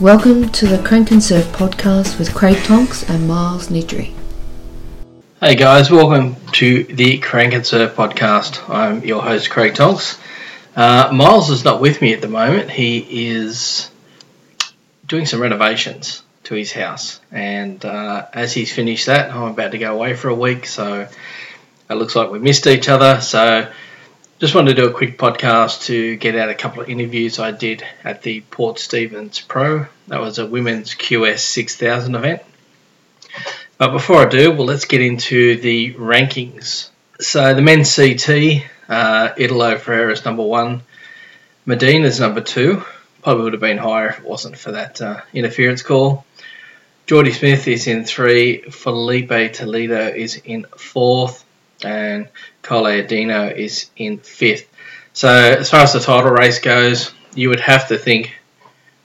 Welcome to the Crank and Surf podcast with Craig Tonks and Miles Nidri. Hey guys, welcome to the Crank and Surf podcast. I'm your host Craig Tonks. Uh, Miles is not with me at the moment. He is doing some renovations to his house, and uh, as he's finished that, I'm about to go away for a week. So it looks like we missed each other. So just wanted to do a quick podcast to get out a couple of interviews I did at the Port Stephens Pro. That was a women's QS 6000 event. But before I do, well, let's get into the rankings. So the men's CT, uh, Italo Ferreira's number one, Medina is number two. Probably would have been higher if it wasn't for that uh, interference call. Jordy Smith is in three. Filipe Toledo is in fourth and Cole Andino is in fifth. So as far as the title race goes, you would have to think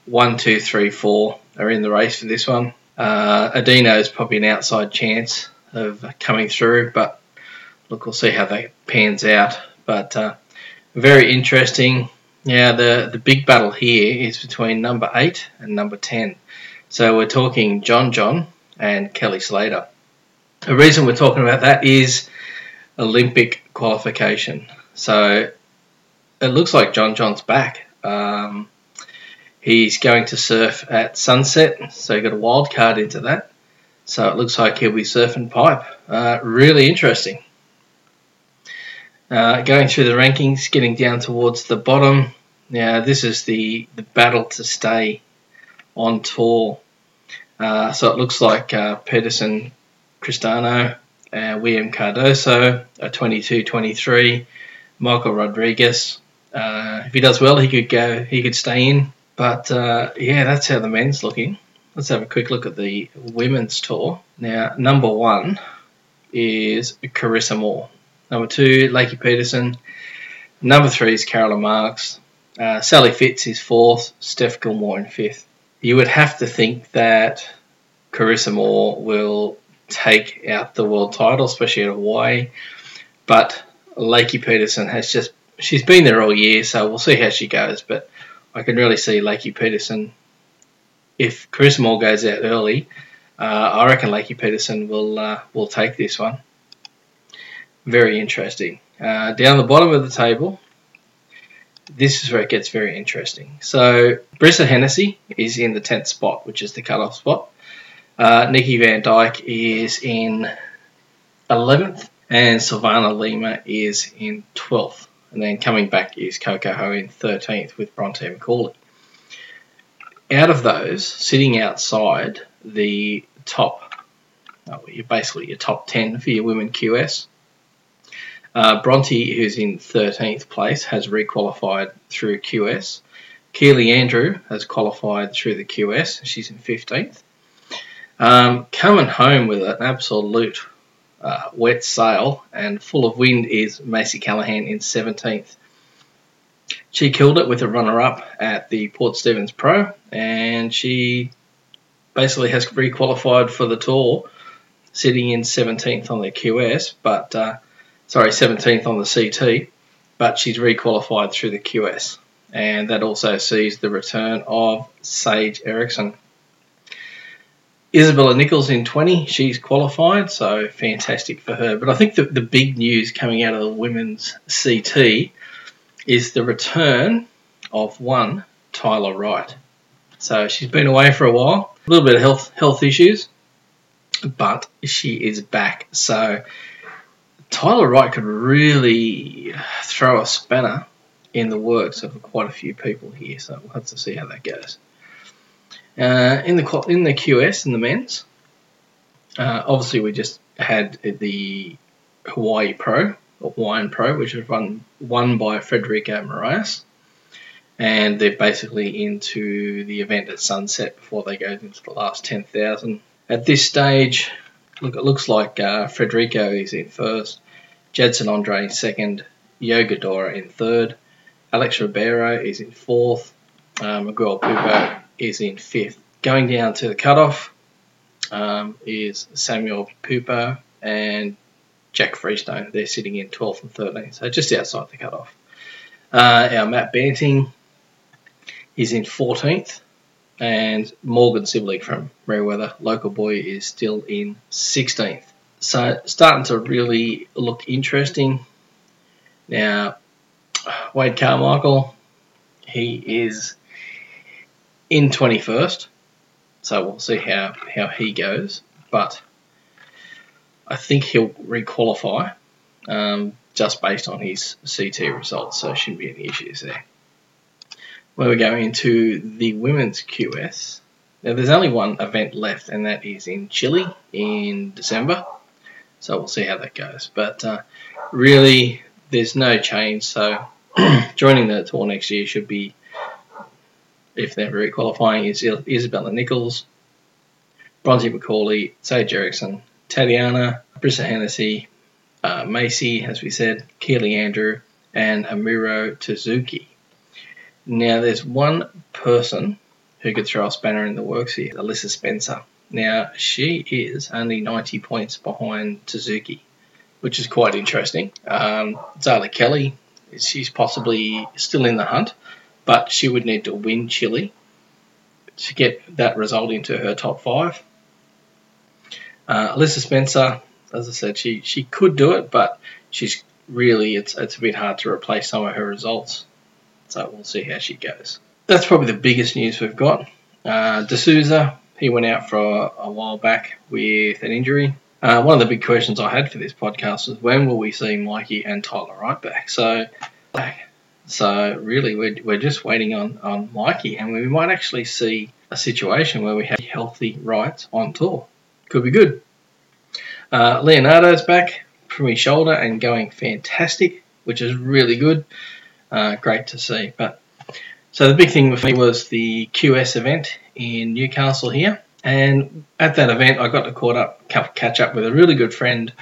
one, two, three, four are in the race for this one. Uh, Andino is probably an outside chance of coming through, but look, we'll see how that pans out. But uh, very interesting. Yeah, the the big battle here is between number eight and number ten. So we're talking John John and Kelly Slater. The reason we're talking about that is Olympic qualification. So it looks like John John's back. Um, he's going to surf at sunset, so he got a wild card into that. So it looks like he'll be surfing pipe. Uh, really interesting. Uh, going through the rankings, getting down towards the bottom. Now this is the the battle to stay on tour. Uh, so it looks like uh, Peterson, Crisanto, uh, Willian Cardoso, a 22-23, Michael Rodrigues. Uh, if he does well, he could go. He could stay in. But uh, yeah, that's how the men's looking. Let's have a quick look at the women's tour. Now, number one is Carissa Moore. Number two, Lakey Peterson. Number three is Caroline Marks. Uh, Sally Fitz is fourth. Steph Gilmore in fifth. You would have to think that Carissa Moore will take out the world title, especially at Hawaii. But Lakey Peterson has just she's been there all year, so we'll see how she goes. But I can really see Lakey Peterson If Chris Moore goes out early, uh, I reckon Lakey Peterson will uh, will take this one. Very interesting. Uh, down the bottom of the table, this is where it gets very interesting. So Brisa Hennessy is in the tenth spot, which is the cutoff spot. Uh, Nikki Van Dyke is in 11th, and Silvana Lima is in 12th. And then coming back is Coco Ho in 13th with Bronte Macaulay. Out of those, sitting outside the top, oh, basically your top 10 for your women QS, uh, Bronte, who's in 13th place, has requalified through QS. Keely Andrew has qualified through the QS. She's in 15th. Um, coming home with an absolute uh, wet sail and full of wind is Macy Callaghan in 17th. She killed it with a runner up at the Port Stephens Pro and she basically has re qualified for the tour, sitting in 17th on the QS, but uh, sorry, 17th on the CT, but she's re qualified through the QS. And that also sees the return of Sage Erickson Isabella Nichols in 20, she's qualified, so fantastic for her. But I think the, the big news coming out of the women's CT is the return of one Tyler Wright. So she's been away for a while, a little bit of health health issues, but she is back. So Tyler Wright could really throw a spanner in the works of quite a few people here. So we'll have to see how that goes. Uh, in the in the QS in the men's, uh, obviously we just had the Hawaii Pro or Hawaiian Pro, which was run won by Frederico Morais, and they're basically into the event at sunset before they go into the last ten thousand. At this stage, look, it looks like uh, Frederico is in first, Jadson Andre in second, Yago Dora in third, Alex Ribeiro is in fourth, uh, Miguel Pupo is in fifth. Going down to the cutoff um, is Samuel Pupo and Jack Freestone. They're sitting in 12th and 13th, so just outside the cutoff. Uh, our Matt Banting is in 14th. and Morgan Cibilic from Merewether, local boy, is still in 16th. So starting to really look interesting. Now, Wade Carmichael, he is in 21st, so we'll see how, how he goes. But I think he'll requalify um, just based on his CT results, so shouldn't be any issues there. When we go into the women's QS, now there's only one event left, and that is in Chile in December. So we'll see how that goes. But uh, really, there's no change. So joining the tour next year should be, if they're requalifying, is Isabella Nichols, Bronte Macaulay, Sage Erickson, Tatiana, Brisa Hennessy, uh, Macy, as we said, Keely Andrew, and Amuro Tsuzuki. Now, there's one person who could throw a spanner in the works here, Alyssa Spencer. Now, she is only 90 points behind Suzuki, which is quite interesting. Um, Zahli Kelly, she's possibly still in the hunt, but she would need to win Chile to get that result into her top five. Uh, Alyssa Spencer, as I said, she, she could do it, but she's really it's it's a bit hard to replace some of her results. So we'll see how she goes. That's probably the biggest news we've got. Uh, D'Souza, he went out for a, a, while back with an injury. Uh, one of the big questions I had for this podcast was when will we see Mikey and Tyler Wright back? So, so really, we're, we're just waiting on, on Mikey, and we might actually see a situation where we have healthy Wrights on tour. Could be good. Uh, Leonardo's back from his shoulder and going fantastic, which is really good uh, great to see. But so the big thing for me was the QS event in Newcastle here, and at that event I got to caught up catch up with a really good friend,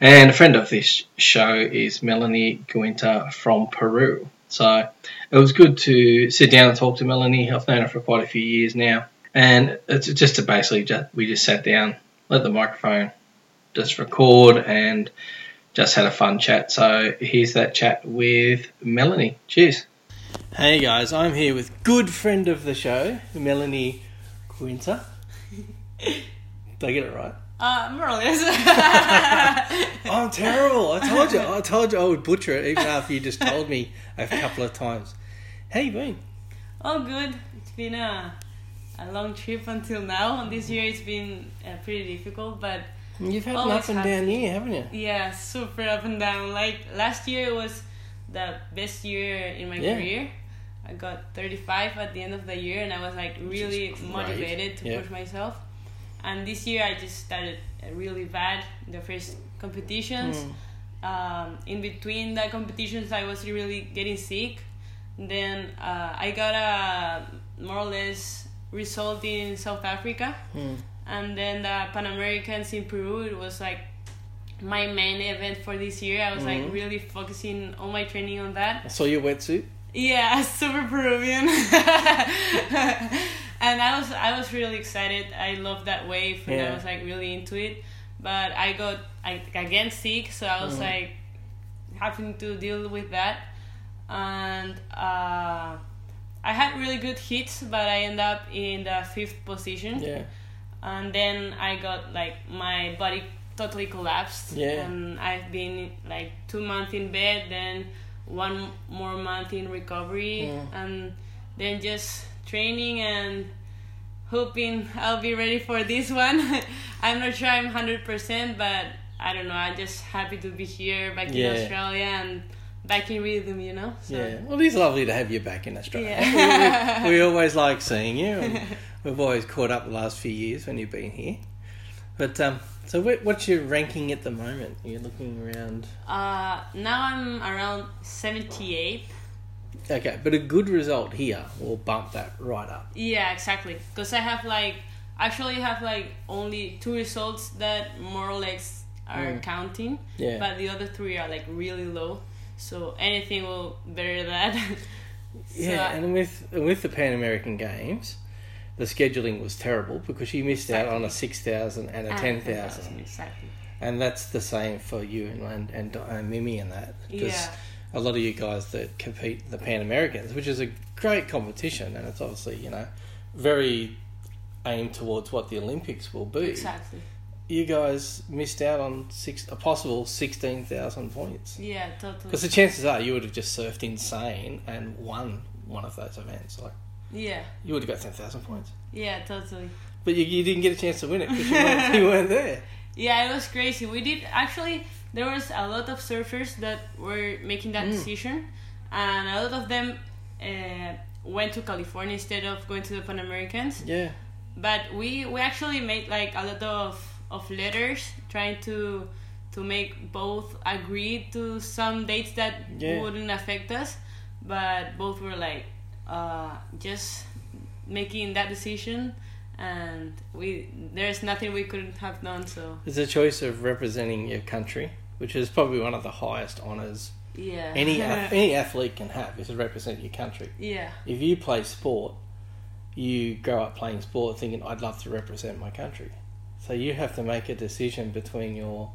and a friend of this show is Melanie Giunta from Peru. So it was good to sit down and talk to Melanie. I've known her for quite a few years now, and it's just to basically just, we just sat down, let the microphone just record and just had a fun chat. So here's that chat with Melanie. Cheers. Hey guys, I'm here with good friend of the show, Melanie Quinta. Did I get it right? Uh, more or less. I'm terrible. I told you. I told you I would butcher it, even after you just told me a couple of times. How you been? Oh, good. It's been a, a long trip until now. And this year it's been uh, pretty difficult, but You've had an up and down year, haven't you? Yeah, super up and down. Like last year was the best year in my yeah. career. I got 35 at the end of the year, and I was like really motivated to yeah. push myself. And this year, I just started really bad the first competitions. Mm. Um, in between the competitions, I was really getting sick. Then uh, I got a more or less result in South Africa. Mm and then the Pan Americans in Peru. It was like my main event for this year. I was mm-hmm. like really focusing all my training on that. So your wetsuit. Yeah, super Peruvian. and I was I was really excited. I loved that wave and yeah. I was like really into it. But I got I again sick, so I was mm-hmm. like having to deal with that. And uh, I had really good hits, but I end up in the fifth position. Yeah and then I got like my body totally collapsed. Yeah. And I've been like two months in bed, then one more month in recovery, yeah. and then just training and hoping I'll be ready for this one. I'm not sure I'm hundred percent, but I don't know. I'm just happy to be here back yeah. in Australia and back in rhythm, you know. So. Yeah. Well, it's lovely to have you back in Australia. Yeah. we, we, always like seeing you. we've always caught up the last few years when you've been here. But um, so what's your ranking at the moment? You're looking around. Uh, now I'm around seventy eight. Okay, but a good result here will bump that right up. Yeah, exactly. Because I have like actually have like only two results that more or less are mm. counting. Yeah. But the other three are like really low. So anything will better that. so yeah, and with with the Pan American Games, the scheduling was terrible because you missed exactly. out on a 6,000 and a 10,000. Exactly. And that's the same for you and, and, and Mimi and that. Because yeah. A lot of you guys that compete the Pan Americans, which is a great competition, and it's obviously, you know, very aimed towards what the Olympics will be. Exactly. You guys missed out on six a possible sixteen thousand points. Yeah, totally. Because the chances are you would have just surfed insane and won one of those events. Like yeah, you would have got ten thousand points. Yeah, totally. But you, you didn't get a chance to win it because you, you weren't there. Yeah, it was crazy. We did actually. There was a lot of surfers that were making that mm. decision, and a lot of them uh, went to California instead of going to the Pan Americans. Yeah. But we we actually made like a lot of of letters trying to to make both agree to some dates that yeah. wouldn't affect us, but both were like uh, just making that decision and we there's nothing we couldn't have done so it's a choice of representing your country which is probably one of the highest honors yeah. any any athlete can have is to represent your country. Yeah. If you play sport you grow up playing sport thinking i'd love to represent my country. So you have to make a decision between your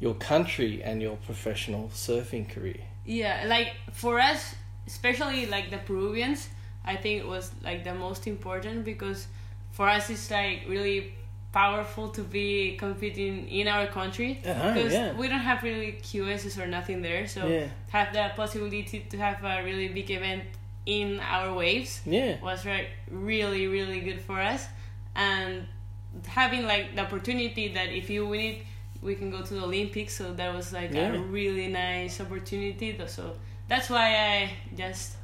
your country and your professional surfing career. Yeah like for us especially like the peruvians i think it was like the most important because for us it's like really powerful to be competing in our country uh-huh, because yeah. we don't have really QSs or nothing there. So yeah. have the possibility to have a really big event in our waves yeah. was like really really good for us, and having like the opportunity that if you win it, we can go to the Olympics. So that was like yeah. a really nice opportunity. So that's why I just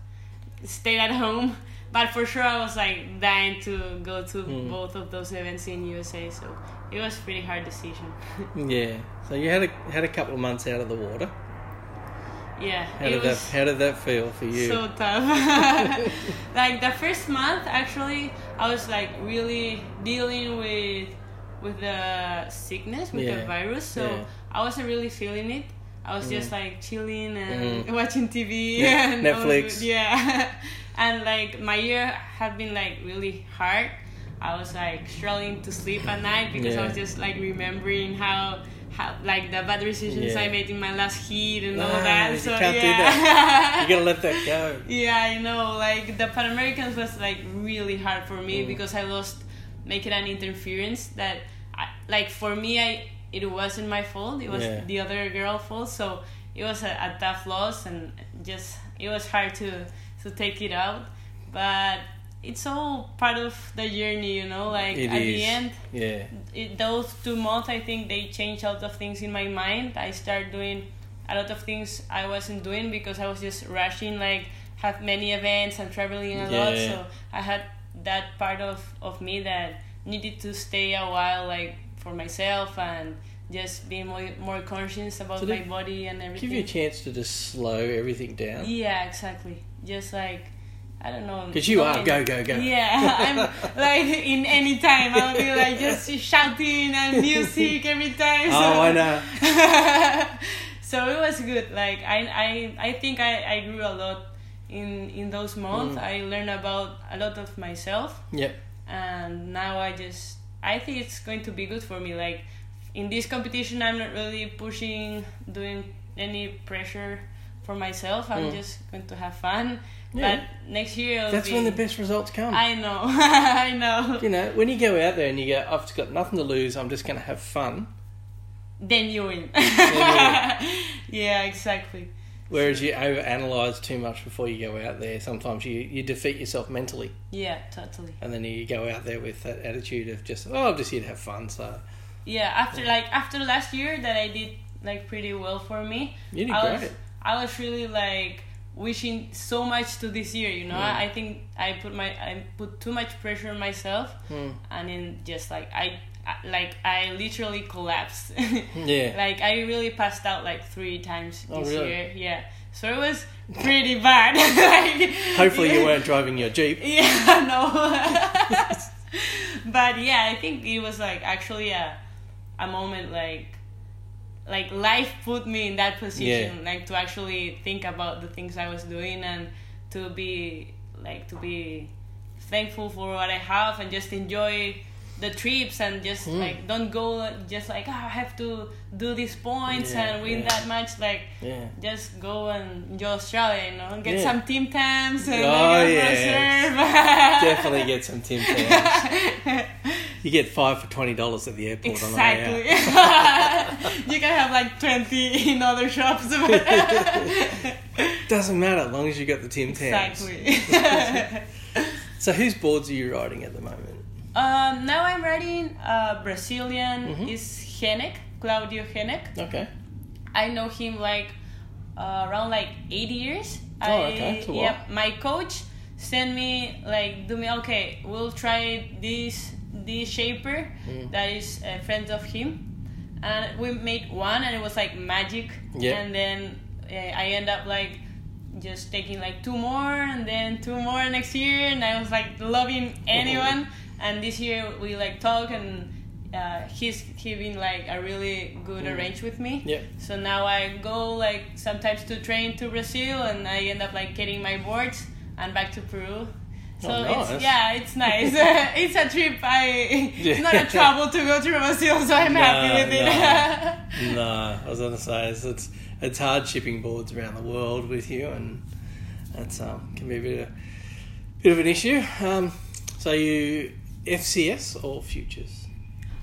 stayed at home but for sure I was like dying to go to mm. both of those events in USA. So it was a pretty hard decision. yeah. So you had a had a couple of months out of the water. Yeah. How did that How did that feel for you? So tough. like the first month, actually, I was like really dealing with with the sickness with yeah. the virus, so yeah. I wasn't really feeling it. I was mm. just like chilling and mm. watching TV and Netflix. yeah and like my year had been like really hard i was like struggling to sleep at night because yeah. i was just like remembering how how like the bad decisions yeah. i made in my last heat and all ah, that so yeah that. you gotta let that go yeah i know like the pan americans was like really hard for me mm. because i lost making an interference that I, like for me i it wasn't my fault it was yeah. the other girl fault so it was a, a tough loss and just it was hard to to take it out but it's all part of the journey you know like it at is. the end yeah it, those two months i think they changed a lot of things in my mind i started doing a lot of things i wasn't doing because i was just rushing like have many events and traveling a yeah. lot so i had that part of of me that needed to stay a while like for myself and just being more more conscious about so my body and everything. Give you a chance to just slow everything down. Yeah, exactly. Just like I don't know. Because you are go go go. Yeah, I'm like in any time I'll be like just shouting and music every time. So. Oh, I know. so it was good. Like I I I think I I grew a lot in in those months. Mm. I learned about a lot of myself. Yep. And now I just I think it's going to be good for me. Like in this competition, I'm not really pushing, doing any pressure for myself. I'm mm. just going to have fun. Yeah. But next year, that's be... when the best results come. I know, I know. You know, when you go out there and you go, I've got nothing to lose. I'm just going to have fun. Then you win. then you win. yeah, exactly. Whereas you overanalyze too much before you go out there, sometimes you, you defeat yourself mentally. Yeah, totally. And then you go out there with that attitude of just, oh, I'm just here to have fun. So yeah, after like after last year that I did like pretty well for me. You did I great. Was, I was really like wishing so much to this year. You know, yeah. I think I put my I put too much pressure on myself, hmm. and then just like I like I literally collapsed. yeah. Like I really passed out like three times oh, this really? year. Yeah. So it was pretty bad. like, Hopefully you weren't driving your jeep. Yeah. No. but yeah, I think it was like actually a a moment like like life put me in that position yeah. like to actually think about the things i was doing and to be like to be thankful for what i have and just enjoy the trips and just mm. like don't go just like oh, I have to do these points yeah, and win yeah. that much like yeah. just go and enjoy Australia you know? Get some Tim Tams and oh yeah definitely get some Tim Tams. You get five for twenty dollars at the airport exactly. You can have like 20 in other shops. Doesn't matter as long as you got the Tim Tams. Exactly. So whose boards are you riding at the moment um, now I'm riding uh, Brazilian mm-hmm. is Hennick, Claudio Hennick. Okay. I know him like uh, around like eight years. Oh, I, okay. Yeah, my coach sent me like do me okay. We'll try this this shaper mm. that is a friend of him, and we made one and it was like magic. Yeah. And then uh, I end up like just taking like two more and then two more next year and I was like loving anyone and this year we like talk and uh, he's he been like a really good mm. arrange with me. Yeah. So now I go like sometimes to train to Brazil and I end up like getting my boards and back to Peru. So oh, nice. it's yeah, it's nice. it's a trip. I yeah. it's not a trouble to go to Brazil, so I'm no, happy with it. no, I was gonna say it's, it's, it's hard shipping boards around the world with you, and that's um can be a bit of, bit of an issue. Um, so you FCS or futures?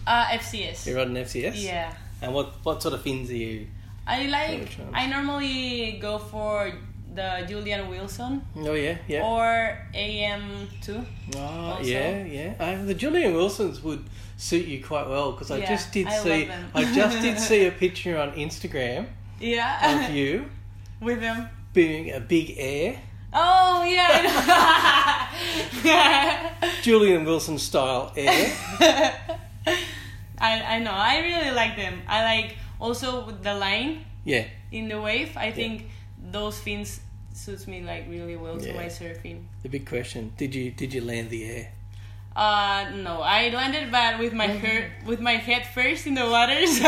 Uh, FCS. You're riding FCS. Yeah. And what what sort of fins are you? I like. I normally go for the Julian Wilson. Oh yeah, yeah. Or AM two. Oh yeah, yeah. Uh, the Julian Wilsons would suit you quite well because I just did I see. I just did see a picture on Instagram. Yeah. Of you. With him. Being a big air. Oh yeah. yeah. Julian Wilson style air. I I know. I really like them. I like also with the line. Yeah. In the wave, I think those fins suits me like really well yeah. to my surfing. The big question: Did you did you land the air? Uh, no, I landed bad with my head with my head first in the water. So.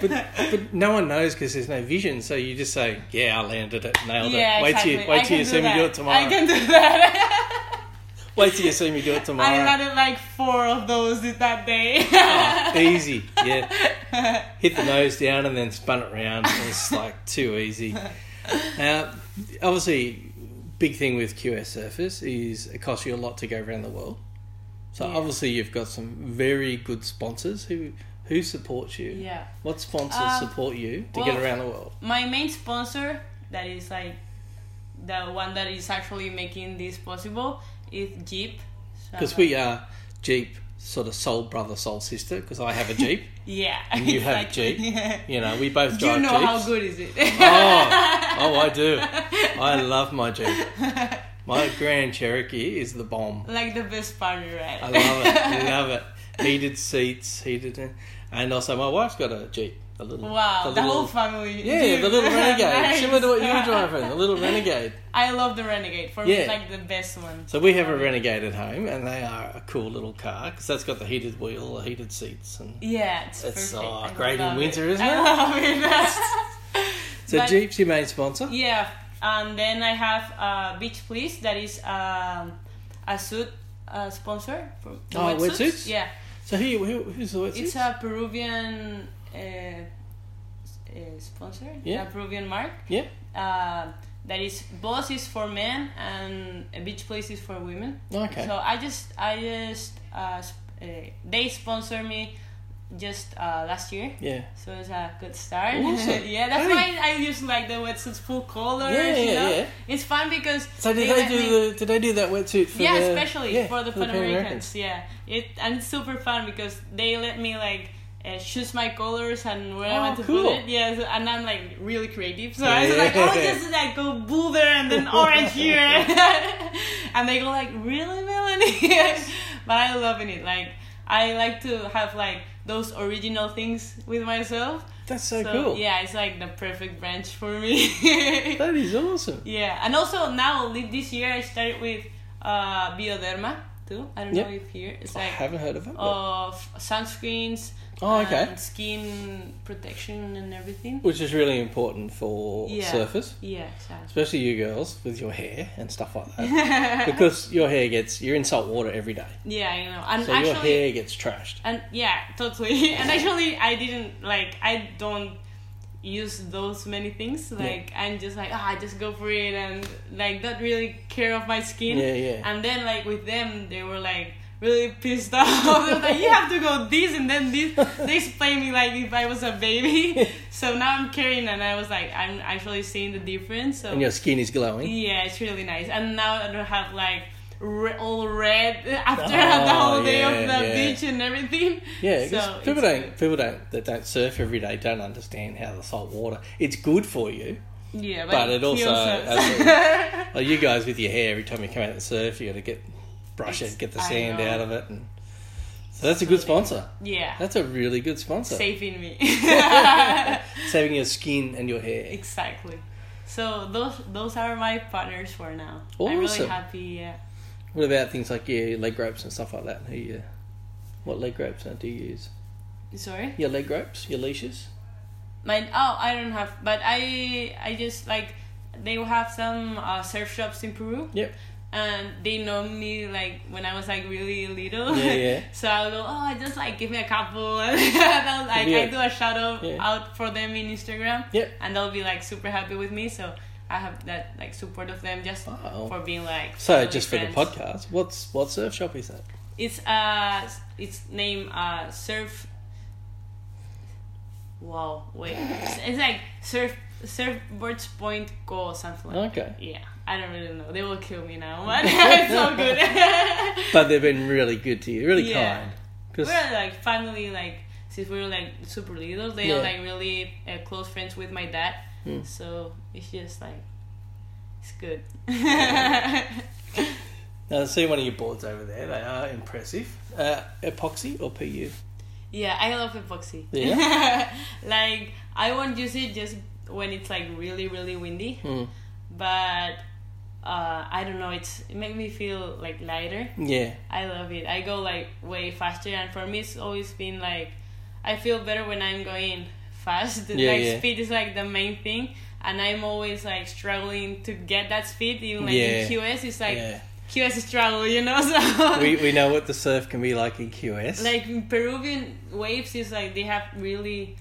but but no one knows because there's no vision. So you just say, "Yeah, I landed it, nailed yeah, it." Wait exactly. till you, wait till you see that. me do it tomorrow. I can do that. wait till you see me do it tomorrow. I landed like four of those that day. oh, easy, yeah. Hit the nose down and then spun it around. It's like too easy. Uh, obviously, big thing with QS Surface is it costs you a lot to go around the world. So yeah. obviously you've got some very good sponsors who who supports you. Yeah. What sponsors um, support you to well, get around the world? My main sponsor that is like the one that is actually making this possible is Jeep. Because so, we are Jeep sort of soul brother, soul sister. Because I have a Jeep. yeah. And you have a Jeep. Yeah. You know, we both drive You know Jeeps. how good is it? oh, oh, I do. I love my Jeep. My Grand Cherokee is the bomb. Like the best partner, right? I love it. I love it. Heated seats, heated, and also my wife's got a Jeep. Little, wow, the, the little, whole family. Yeah, the little Renegade. nice. Similar to what you were driving, the little Renegade. I love the Renegade. For me, it's like the best one. So we have a Renegade at home, and they are a cool little car because that's got the heated wheel, the heated seats, and yeah, it's, it's oh, great in winter, is isn't it? I love it. so but, Jeep's your main sponsor. Yeah, and then I have uh, Beach Please, that is um, a suit uh, sponsor for oh, wetsuits. Yeah. So who, who who's the wetsuits? It's a Peruvian. Uh, uh, sponsor, yeah. a Peruvian mark. Yeah. Uh, that is boss is for men and a beach place is for women. Okay. So I just I just uh, uh they sponsor me just uh, last year. Yeah. So it's a good start. Awesome. yeah, that's hey. why I use like the wetsuits full colors. Yeah, yeah, you know? yeah. It's fun because. So did they, they do me... the? Did they do that wetsuit for? Yeah, the, especially yeah, for the Pan Americans. Yeah, it and it's super fun because they let me like uh, choose my colors and where oh, I want to cool. put it. Yeah, so, and I'm like really creative, so yeah. I was like, oh, just like go blue there and then orange here, and they go like, really, Melanie? but I loving it. Like I like to have like those original things with myself. That's so, so cool. Yeah, it's like the perfect branch for me. that is awesome. Yeah, and also now this year I started with uh, Bioderma too. I don't yep. know if here it's like I haven't heard of it. Of sunscreens. Oh, okay. skin protection and everything. Which is really important for yeah. surfers. Yeah, exactly. Especially you girls with your hair and stuff like that. because your hair gets you're in salt water every day. Yeah, I know. And so actually, your hair gets trashed. And yeah, totally. and actually I didn't like I don't use those many things. Like yeah. I'm just like ah, I just go for it and like not really care of my skin. Yeah, yeah. And then like with them, they were like really pissed off. like, you have to go this and then this. They explained me like if I was a baby. so now I'm carrying and I was like I'm actually seeing the difference. So and your skin is glowing. Yeah, it's really nice. And now I don't have like re- all red after oh, the whole day yeah, of the yeah. beach and everything. Yeah, so people don't good. people don't that don't surf every day don't understand how the salt water. It's good for you. Yeah, but, but it also like you guys with your hair every time you come out and surf, you got to get brush it's, it, get the sand out of it, and so that's a good sponsor. Yeah, that's a really good sponsor. Saving me, saving your skin and your hair. Exactly. So those those are my partners for now. Awesome. I'm really happy. Yeah. What about things like yeah, leg ropes and stuff like that? Who you, what leg ropes do you use? Sorry. Your leg ropes, your leashes. Mine. Oh, I don't have, but I I just like they will have some uh, surf shops in Peru. Yep. And they know me like when I was like really little. Yeah, yeah. so I'll go, oh, just like give me a couple. and like yeah. I do a shout out yeah. out for them in Instagram. Yep. And they'll be like super happy with me. So I have that like support of them just wow. for being like. So just friends. for the podcast, what's what surf shop is that? It's uh, it's named uh surf. Wow, wait, it's, it's like surf surfboards point go or something like okay. That. Yeah, I don't really know. They will kill me now, but it's so good. but they've been really good to you, really yeah. kind. Cause we're like family, like since we were like super little, they yeah. are like really uh, close friends with my dad. Mm. So it's just like it's good. now, I see one of your boards over there. They are impressive. Uh, epoxy or PU? Yeah, I love epoxy. Yeah. like I won't use it just when it's like really really windy, mm. but uh, I don't know. It's it makes me feel like lighter. Yeah. I love it. I go like way faster, and for me, it's always been like I feel better when I'm going fast. Yeah, like yeah. speed is like the main thing, and I'm always like struggling to get that speed. Even like yeah. in QS, it's like yeah. QS is struggle, you know. So we we know what the surf can be like in QS. Like Peruvian waves is like they have really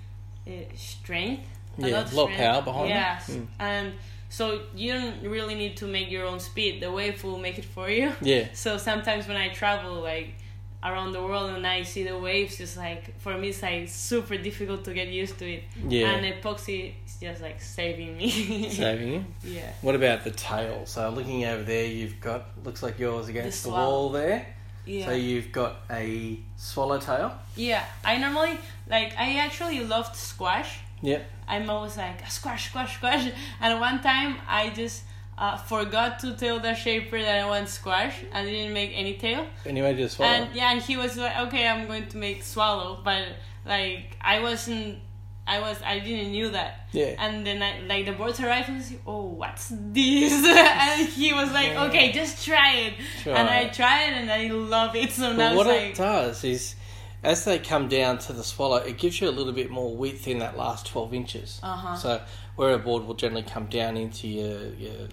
uh, strength. A yeah, lot, a lot of power behind it. Mm. and so you don't really need to make your own speed. The wave will make it for you. Yeah. So sometimes when I travel, like around the world and I see the waves, it's like for me it's like super difficult to get used to it. Yeah. And epoxy is just like saving me. saving you. Yeah. What about the tail? So looking over there, you've got looks like yours against the, the wall there. Yeah. So you've got a swallowtail. Yeah, I normally like. I actually loved squash. Yeah. I'm always like squash, squash, squash, and one time I just uh, forgot to tell the shaper that I want squash and didn't make any tail. Made just swallow. And yeah, and he was like, okay, I'm going to make swallow, but like I wasn't. I was I didn't knew that. Yeah. And then I like the boards arrived and I was like, oh what's this? and he was like, okay, just try it. And I tried and I love it. So now what it does is as they come down to the swallow, it gives you a little bit more width in that last 12 inches. Uh-huh. So where a board will generally come down into your, your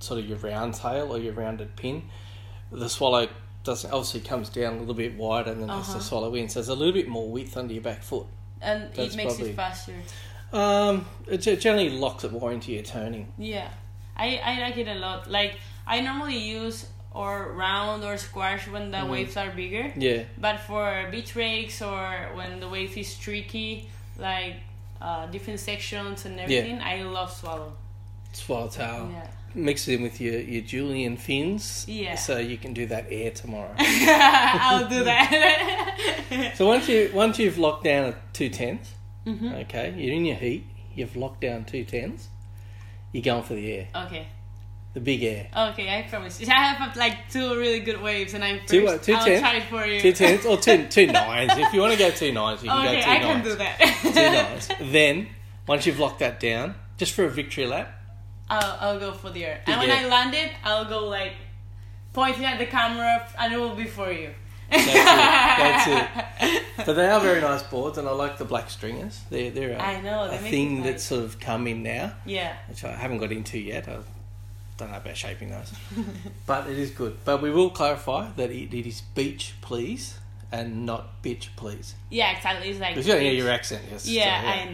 sort of your round tail or your rounded pin. The swallow doesn't obviously comes down a little bit wider than uh-huh. the swallow in, so there's a little bit more width under your back foot. And That's it makes probably, it faster. Um, it generally locks it more into your turning. Yeah, I I like it a lot. Like I normally use or round or squash when the mm. waves are bigger. Yeah. But for beach breaks or when the wave is tricky, like uh, different sections and everything, yeah. I love swallow. Swallowtail. Yeah mix it in with your, your Julian fins. Yeah. So you can do that air tomorrow. I'll do that. so once you once you've locked down at two tens, mm-hmm. okay, you're in your heat. You've locked down two tens. You're going for the air. Okay. The big air. Okay, I promise. I have like two really good waves, and I'm first. Two, uh, two I'll tens, try for you. Two tens or two two nines. if you want to go two nines, you can okay, go two I nines. can do that. two nines. Then once you've locked that down, just for a victory lap, I'll, I'll go for the air. And when I land it, I'll go like pointing at the camera and it will be for you. That's it. That's it. But they are very nice boards, and I like the black stringers. They're they're a, I know, a thing that's sort of come in now. Yeah. Which I haven't got into yet. I don't know about shaping those, but it is good. But we will clarify that it, it is beach, please, and not bitch, please. Yeah, exactly. It's like because you don't hear your accent. Yes, yeah, so, yeah, I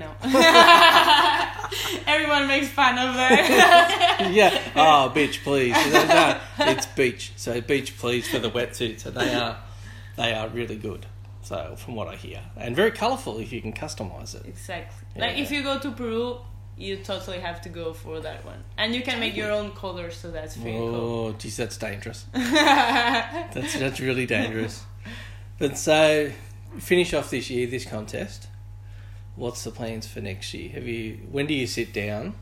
know. Everyone makes fun of that. yeah. Oh, bitch, please. No, it's beach. So beach, please for the wetsuits, and they are they are really good. So from what I hear, and very colourful if you can customize it. Exactly. Yeah. Like if you go to Peru, you totally have to go for that one, and you can make your own colors. So that's very oh, cool. Oh, geez, that's dangerous. that's that's really dangerous. But so finish off this year, this contest. What's the plans for next year? Have you? When do you sit down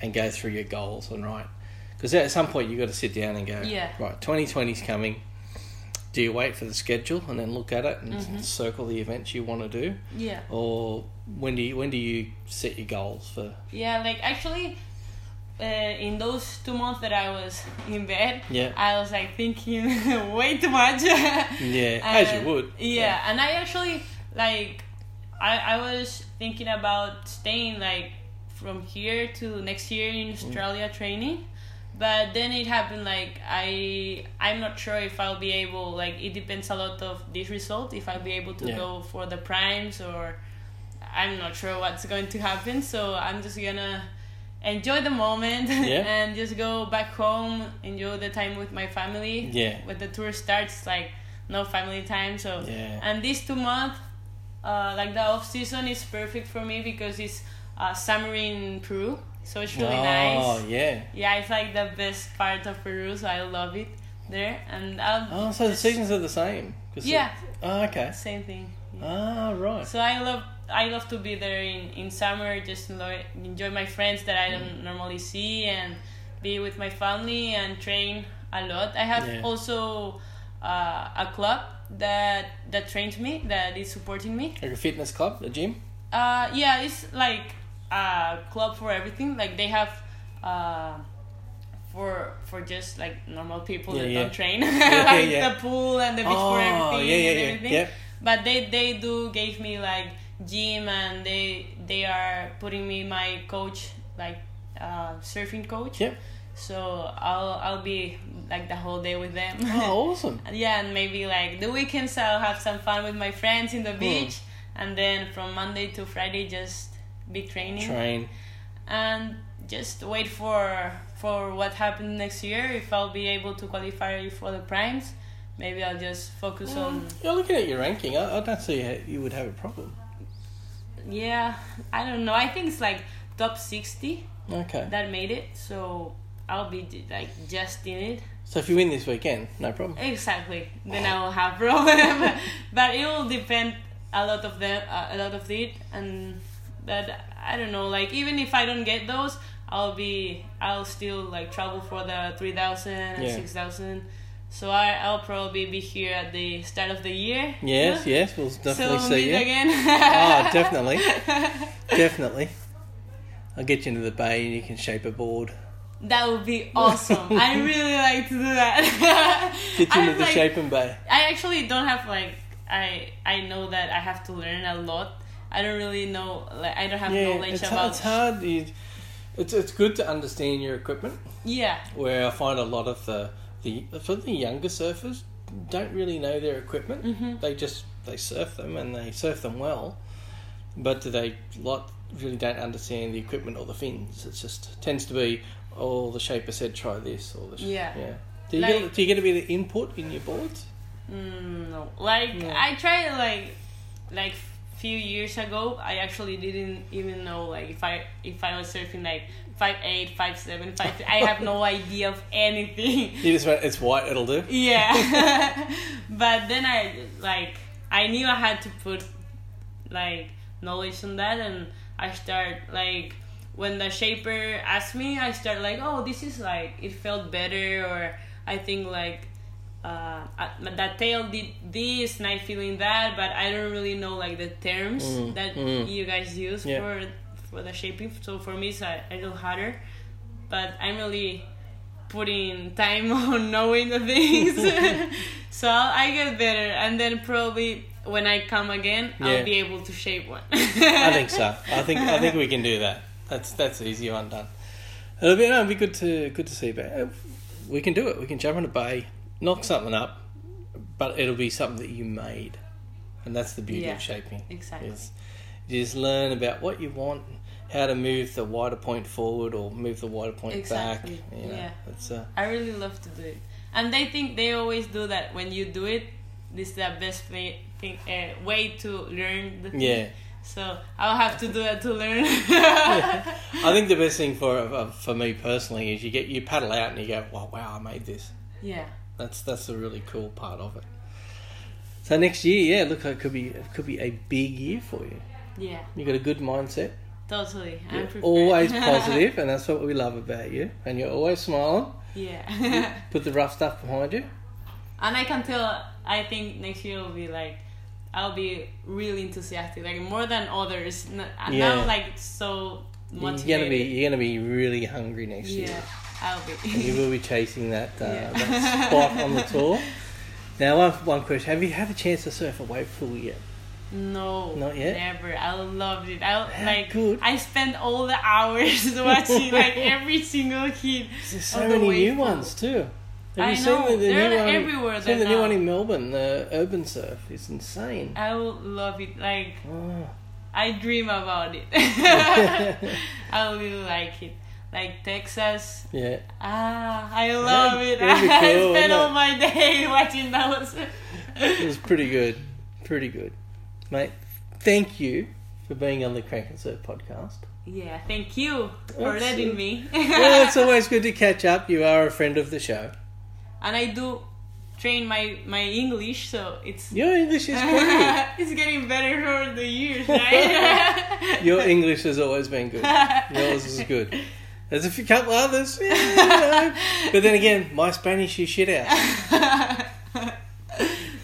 and go through your goals and right? Because at some point you've got to sit down and go. Yeah. Right, twenty twenty is coming do you wait for the schedule and then look at it and mm-hmm. circle the events you want to do? Yeah. Or when do you when do you set your goals for? Yeah, like actually, uh, in those two months that I was in bed, yeah, I was like thinking way too much. yeah, as you would. Yeah, yeah, and I actually like, I I was thinking about staying like from here to next year in mm. Australia mm. training but then it happened like i i'm not sure if i'll be able like it depends a lot of this result if i'll be able to yeah. go for the primes or i'm not sure what's going to happen so i'm just gonna enjoy the moment yeah. and just go back home enjoy the time with my family yeah when the tour starts like no family time so yeah. and these two months uh, like the off season is perfect for me because it's uh, summer in peru so it's really oh, nice. Oh yeah. Yeah, it's like the best part of Peru, so I love it there. And I'll oh, so the seasons are the same. Yeah. oh, okay. Same thing. Yeah. Ah, right. So I love I love to be there in in summer, just enjoy my friends that I don't mm. normally see, and be with my family and train a lot. I have yeah. also uh, a club that that trains me, that is supporting me. Like a fitness club, a gym. Uh, yeah, it's like a club for everything. Like they have uh, for for just like normal people yeah, that yeah. don't train, yeah, like the pool and the beach oh, for everything yeah, yeah, and everything. Yeah. But they they do gave me like gym and they they are putting me my coach like uh, surfing coach. Yeah. So I'll I'll be like the whole day with them. Oh, awesome! yeah, and maybe like the weekends I'll have some fun with my friends in the hmm. beach, mm. and then from Monday to Friday just big training. Train. And just wait for for what happened next year. If I'll be able to qualify for the primes, maybe I'll just focus well, on. You're looking at your ranking. I, I don't see how you would have a problem. Yeah, I don't know. I think it's like top sixty. Okay. That made it, so I'll be like just in it. So if you win this weekend, no problem. Exactly. Then I will have problem, but it will depend a lot of them, uh, a lot of it, and but I don't know. Like even if I don't get those, I'll be I'll still like travel for the three thousand and yeah. six thousand. So I I'll probably be here at the start of the year. Yes, yes, we'll definitely so see you again. oh, definitely, definitely. I'll get you into the bay and you can shape a board. That would be awesome. I really like to do that. get you into the like, shaping bay. I actually don't have like I I know that I have to learn a lot I don't really know. Like I don't have yeah, knowledge it's about. It's hard. It's it's good to understand your equipment. Yeah. Where I find a lot of the the for the younger surfers don't really know their equipment. Mm-hmm. They just they surf them and they surf them well, but they lot really don't understand the equipment or the fins. It just tends to be oh the shaper said try this or the yeah yeah. Do you, like, get, do you get a bit of input in your boards? Mm, no, like I try to like like few years ago i actually didn't even know like if i if i was surfing like five eight five seven five i have no idea of anything. You just went it's white it'll do? Yeah. But then i like i knew i had to put like knowledge on that and i start like when the shaper asked me i start like oh this is like it felt better or i think like uh, that tail did this and I feeling that, but I don't really know like the terms mm, that mm. you guys use yeah. for for the shaping. So for me, it's a, a little harder, but I'm really putting time on knowing the things. so I'll, I get better, and then probably when I come again, yeah. I'll be able to shape one. I think so. I think I think we can do that. That's that's easy one done. It'll be no, it'll be good to good to see back. We can do it. We can jump in a bay, knock something up, but it'll be something that you made, and that's the beauty yeah, of shaping. Exactly. Is just learn about what you want, how to move the wider point forward or move the wider point exactly. back. You know, yeah, it's, uh, I really love to do it, and they think they always do that. When you do it, this is the best way, thing, uh, way to learn the thing. Yeah. So I'll have to do it to learn. yeah. I think the best thing for uh, for me personally is you get you paddle out and you go, "Wow, wow, I made this." Yeah. That's that's a really cool part of it. So next year, yeah, look, it could be it could be a big year for you. Yeah. You got a good mindset. Totally. I'm always positive, and that's what we love about you. And you're always smiling. Yeah. put the rough stuff behind you. And I can tell. I think next year will be like. I'll be really enthusiastic, like more than others. I'm yeah. now like so motivated. You're gonna be you're gonna be really hungry next yeah, year. I'll be. and you will be chasing that, uh, yeah. that spot on the tour. Now, one, one question: Have you had a chance to surf a wave pool yet? No, not yet. Never. I loved it. I How like. Good. I spent all the hours watching like every single hit. There's so many new pool. ones too. Have I you know. seen the, the They're new one? everywhere. Seen the now. new one in Melbourne, the Urban Surf. It's insane. I love it. Like oh. I dream about it. I really like it. Like Texas. Yeah. Ah, I love yeah, it. I spent all my day watching those. it was pretty good. Pretty good. Mate, thank you for being on the Crank and Surf podcast. Yeah, thank you for That's letting me. well, it's always good to catch up. You are a friend of the show. And I do train my, my English, so it's... Your English is good. it's getting better over the years, right? Your English has always been good. Yours is good. There's a few couple others, yeah, you know. but then again, my Spanish is shit out.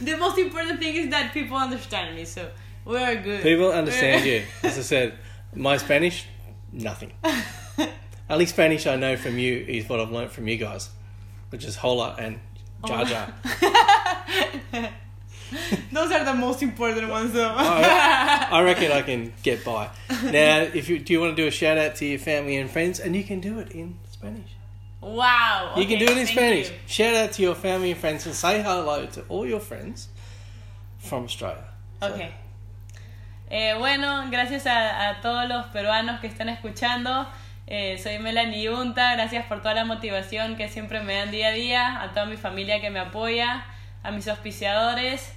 the most important thing is that people understand me, so we are good. People understand you. As I said, my Spanish, nothing. Only Spanish I know from you is what I've learnt from you guys, which is hola and jar jar. Those are the most important ones, though. I, I, reckon I can get by. Now, if you do, you want to do a shout out to your family and friends, and you can do it in Spanish. Wow. Okay, you can do it in Spanish. You. Shout out to your family and friends and say hello to all your friends from Australia. So. Okay. Eh, bueno, gracias a, a, todos los peruanos que están escuchando. Eh, soy Melanie Yunta, gracias por toda la motivación que siempre me dan día a día, a toda mi familia que me apoya, a mis auspiciadores.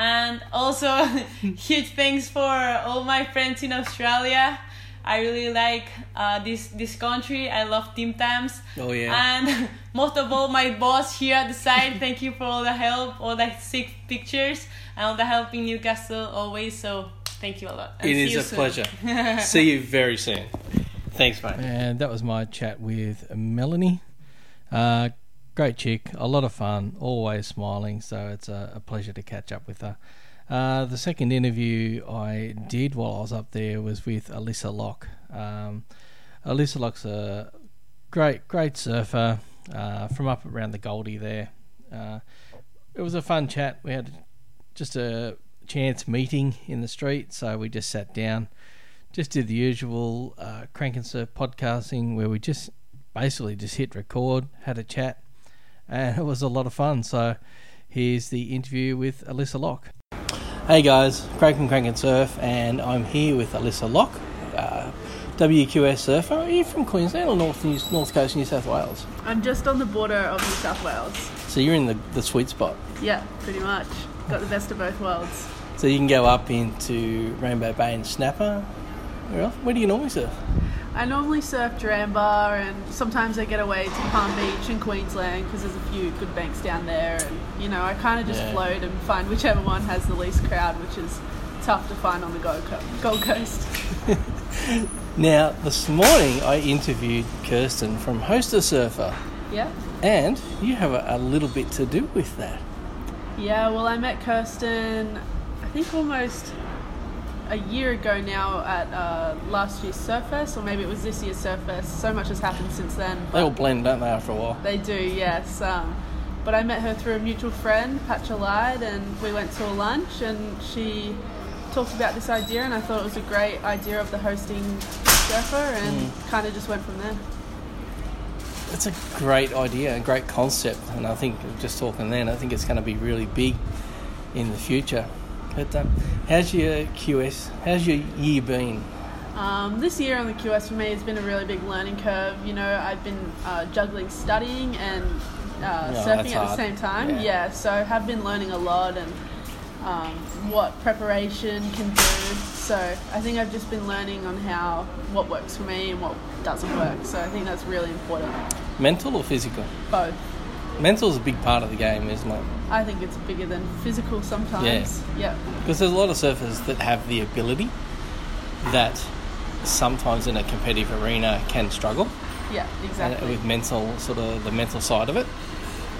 And also, huge thanks for all my friends in Australia. I really like uh, this this country. I love Tim Tams. Oh yeah. And most of all, my boss here at the site. Thank you for all the help, all the sick pictures, and all the help in Newcastle always. So thank you a lot. And it is a soon. pleasure. see you very soon. Thanks, mate. And that was my chat with Melanie. Uh, great chick, a lot of fun, always smiling. So it's a, a pleasure to catch up with her. Uh, the second interview I did while I was up there was with Alyssa Locke. Um, Alyssa Locke's a great, great surfer uh, from up around the Goldie there. Uh, it was a fun chat. We had just a chance meeting in the street, so we just sat down, just did the usual uh, crank and surf podcasting where we just basically just hit record, had a chat, and it was a lot of fun. So here's the interview with Alyssa Locke. Hey guys, Crank and Crank and Surf, and I'm here with Alyssa Locke, uh, WQS surfer. Are you from Queensland or North New, North Coast, New South Wales? I'm just on the border of New South Wales. So you're in the, the sweet spot. Yeah, pretty much. Got the best of both worlds. So you can go up into Rainbow Bay and Snapper. Where else? Where do you normally surf? I normally surf Duranbah and sometimes I get away to Palm Beach in Queensland because there's a few good banks down there. And, you know, I kind of just Yeah. float and find whichever one has the least crowd, which is tough to find on the Gold Co- Gold Coast. Now, this morning I interviewed Kirsten from Host a Surfer, Yeah. and you have a, a little bit to do with that. Yeah, well, I met Kirsten, I think almost a year ago now at uh, last year's Surfest, or maybe it was this year's Surfest. So much has happened since then. They all blend, don't they, after a while? They do, yes. Um, but I met her through a mutual friend, Patcha Lied, and we went to a lunch, and she talked about this idea, and I thought it was a great idea of the hosting surfer, and mm. kind of just went from there. It's a great idea, a great concept, and I think just talking then, I think it's going to be really big in the future. But um, how's your QS? How's your year been? Um, this year on the QS for me has been a really big learning curve. You know, I've been uh, juggling studying and uh, surfing at the same time. Yeah. yeah. so have been learning a lot and um, what preparation can do. So I think I've just been learning on how what works for me and what doesn't work. So I think that's really important. Mental or physical? Both. Mental is a big part of the game, isn't it? I think it's bigger than physical sometimes. Yeah. Because there's a lot of surfers that have the ability that sometimes in a competitive arena can struggle. Yeah, exactly. with mental, sort of the mental side of it.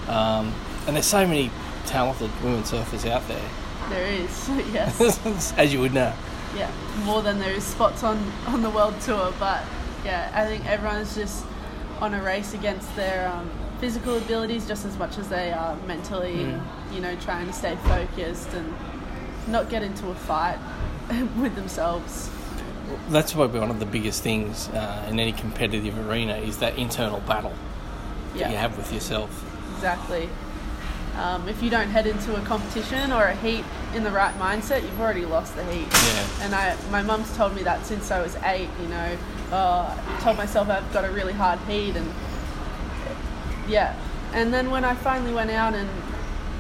Um, and there's so many talented women surfers out there. There is, yes. As you would know. Yeah, more than there is spots on, on the world tour. But yeah, I think everyone's just on a race against their um, physical abilities just as much as they are mentally, mm. you know, trying to stay focused and not get into a fight with themselves. That's probably one of the biggest things uh, in any competitive arena is that internal battle yeah. that you have with yourself. Exactly. Um, if you don't head into a competition or a heat in the right mindset, you've already lost the heat. Yeah. And I, my mum's told me that since I was eight. You know, uh, told myself I've got a really hard heat, and yeah. And then when I finally went out and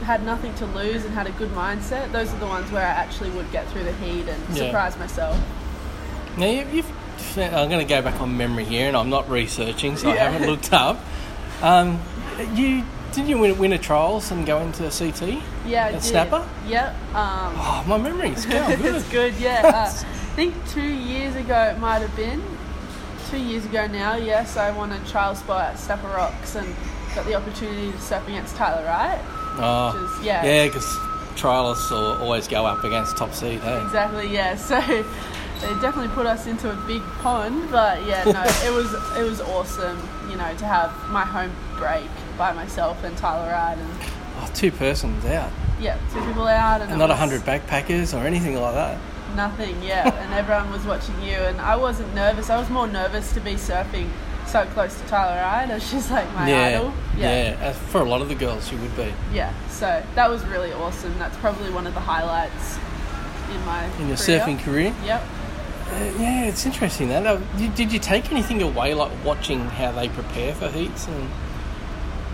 had nothing to lose and had a good mindset, those are the ones where I actually would get through the heat and yeah. surprise myself. Now you've, I'm going to go back on memory here, and I'm not researching, so yeah. I haven't looked up. Um, you did you win, win a trials and go into a CT? Yeah, at Snapper. Yep. Um, oh, my memory's good. it's good. Yeah. Uh, I think two years ago it might have been. Two years ago now, yes, I won a trial spot at Snapper Rocks and got the opportunity to surf against Tyler Wright. Oh, is, yeah. Yeah, because trialists always go up against top seed, hey? Exactly, yeah. So they definitely put us into a big pond, but yeah, no, it was it was awesome, you know, to have my home break by myself and Tyler Wright and oh, two persons out. Yeah, two people out, and, and not a hundred backpackers or anything like that. Nothing, yeah, and everyone was watching you, and I wasn't nervous. I was more nervous to be surfing so close to Tyler Wright. She's like my yeah, idol. Yeah. yeah, for a lot of the girls, she would be. Yeah, so that was really awesome. That's probably one of the highlights in my in your career. surfing career. Yep. Uh, yeah, it's interesting that. Uh, did, you take anything away, like watching how they prepare for heats and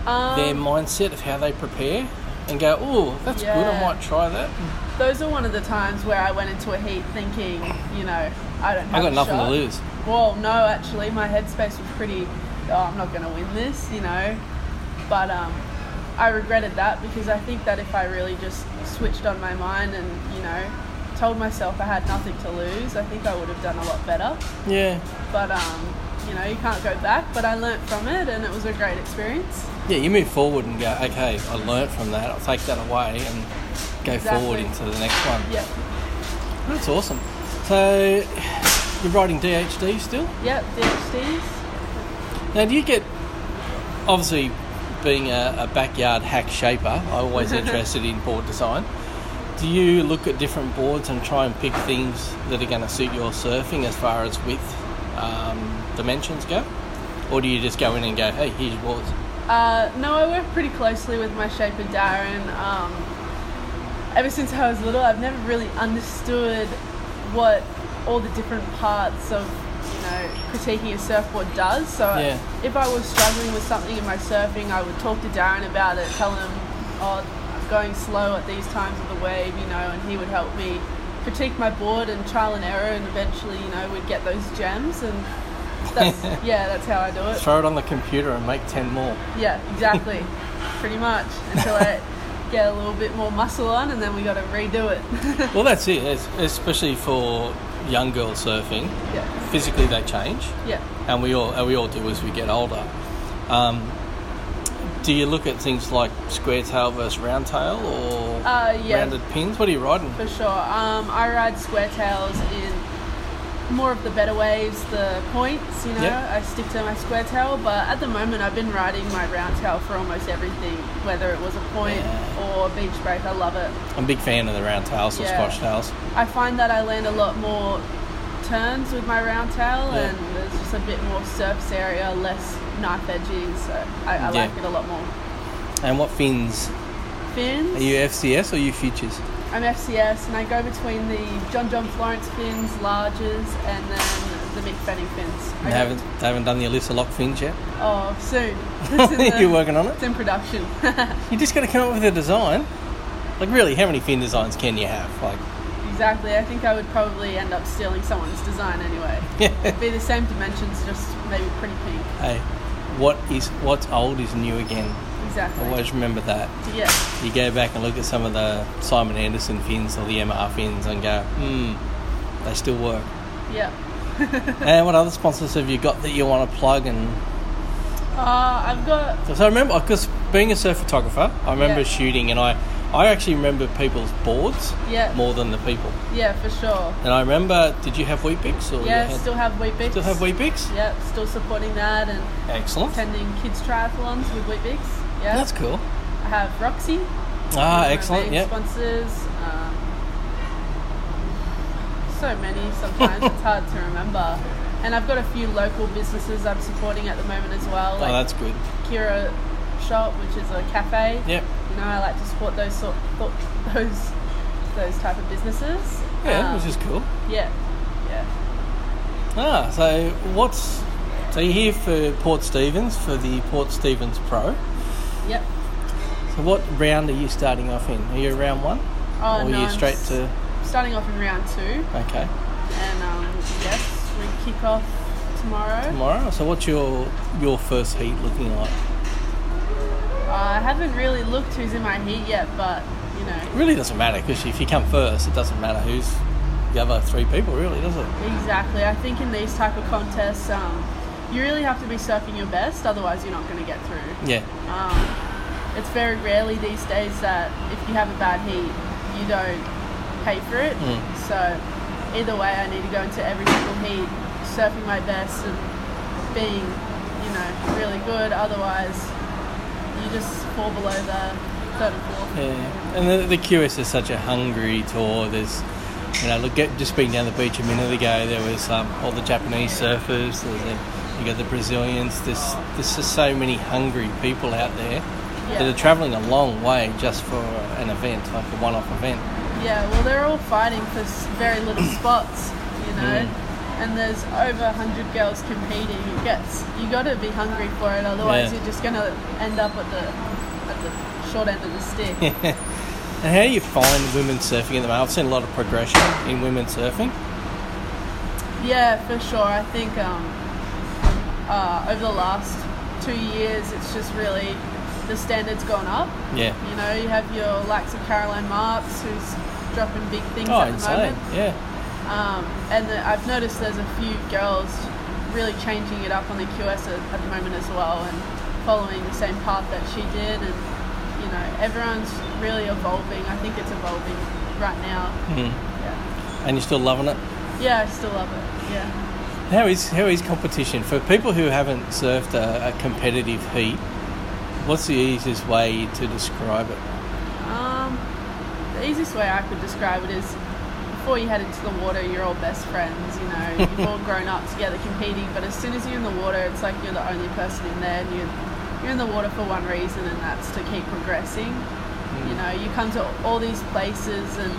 um, their mindset of how they prepare and go, oh, that's yeah. good, I might try that. Those are one of the times where I went into a heat thinking, you know, I don't I got nothing shot. to lose. Well, no, actually, my headspace was pretty, oh, I'm not going to win this, you know. But um, I regretted that because I think that if I really just switched on my mind and, you know, told myself I had nothing to lose, I think I would have done a lot better. Yeah. But um, you know, you can't go back. But I learnt from it, and it was a great experience. Yeah, you move forward and go, okay, I learnt from that. I'll take that away and go exactly. forward into the next one. Yeah. That's awesome. So you're writing DHD still? Yep, DHDs. Now, do you get obviously being a, a backyard hack shaper? I'm always interested in board design. Do you look at different boards and try and pick things that are going to suit your surfing as far as width um, dimensions go? Or do you just go in and go, hey, here's your boards? Uh, no, I work pretty closely with my shaper Darren. Um, ever since I was little, I've never really understood what all the different parts of you know critiquing a surfboard does. So yeah. if I was struggling with something in my surfing, I would talk to Darren about it, tell him, "Oh, I'm going slow at these times of the wave," you know, and he would help me critique my board and trial and error, and eventually, you know, we'd get those gems. And that's, yeah, that's how I do it. Throw it on the computer and make ten more. Yeah, exactly. Pretty much until I get a little bit more muscle on, and then we got to redo it. well, that's it. especially for young girls surfing. Yeah. Physically, they change. Yeah. And we all, and we all do as we get older. Um, do you look at things like square tail versus round tail or uh, yeah, rounded pins? What are you riding? For sure. Um, I ride square tails in more of the better waves, the points, you know, yep. I stick to my square tail, but at the moment I've been riding my round tail for almost everything, whether it was a point yeah. or beach break, I love it. I'm a big fan of the round tails or yeah. squash tails. I find that I land a lot more turns with my round tail yeah. and there's just a bit more surface area, less knife edging, so I, I like it a lot more. And what fins? Fins? Are you FCS or are you futures? I'm FCS and I go between the John John Florence fins, larges, and then the Mick Fanning fins. They haven't, they haven't done the Alyssa Locke fins yet? Oh, soon. The, You're working on it? It's in production. you just got to come up with a design. Like, really, how many fin designs can you have? Like, Exactly. I think I would probably end up stealing someone's design anyway. Yeah. It'd be the same dimensions, just maybe pretty pink. Hey, what is what's old is new again. Exactly. Always remember that. Yeah. You go back and look at some of the Simon Anderson fins or the MR fins and go, hmm, they still work. Yeah. and what other sponsors have you got that you want to plug and? Uh, I've got. So I remember because being a surf photographer, I remember yeah. shooting and I. I actually remember people's boards yeah. more than the people. Yeah, for sure. And I remember, did you have Weet-Bix? Or yeah, still have Weet-Bix. Still have Weet-Bix? Yeah, still supporting that and excellent. attending kids triathlons with Weet-Bix. Yeah, that's cool. I have Roxy. Ah, excellent. Yeah. Sponsors. Um, so many. Sometimes it's hard to remember. And I've got a few local businesses I'm supporting at the moment as well. Oh, like oh, that's good. Kira Shop, which is a cafe. Yep. You know, I like to support those sort those those type of businesses. Yeah, um, which is cool. Yeah. Yeah. Ah, so what's so you're here for Port Stephens for the Port Stephens Pro? Yep. So what round are you starting off in? Are you round one? Oh, or no, are you straight to starting off in round two. Okay. And um, yes, we kick off tomorrow. Tomorrow. So what's your your first heat looking like? Uh, I haven't really looked who's in my heat yet, but you know. It really doesn't matter because if you come first, it doesn't matter who's the other three people, really, does it? Exactly. I think in these type of contests, um, you really have to be surfing your best, otherwise you're not going to get through. Yeah. Um, it's very rarely these days that if you have a bad heat, you don't pay for it. Mm. So either way, I need to go into every single heat surfing my best and being, you know, really good. Otherwise, you just fall below the third and fourth. Yeah, and the, the QS is such a hungry tour. There's you know, look, just being down the beach a minute ago, there was um, all the Japanese surfers. There's you got the Brazilians. There's there's just so many hungry people out there yeah. that are travelling a long way just for an event, like a one-off event. Yeah, well, they're all fighting for very little spots, you know. Mm. And there's over 100 girls competing. It gets you got to be hungry for it, otherwise yeah. you're just going to end up at the at the short end of the stick. and how do you find women surfing at the moment? I've seen a lot of progression in women surfing. Yeah, for sure. I think um, uh, over the last two years, it's just really the standards gone up. Yeah. You know, you have your likes of Caroline Marks, who's dropping big things oh, at the insane. moment. Yeah. Um, and the, I've noticed there's a few girls really changing it up on the QS at, at, the moment as well, and following the same path that she did. And you know, everyone's really evolving. I think it's evolving right now. Mm. Yeah. And you're still loving it? Yeah, I still love it. Yeah. How is how is competition for people who haven't surfed a, a competitive heat? What's the easiest way to describe it? Um, the easiest way I could describe it is before you head into the water, you're all best friends. You know, you've all grown up together competing. But as soon as you're in the water, it's like you're the only person in there, and you're you're in the water for one reason, and that's to keep progressing. Mm. You know, you come to all these places and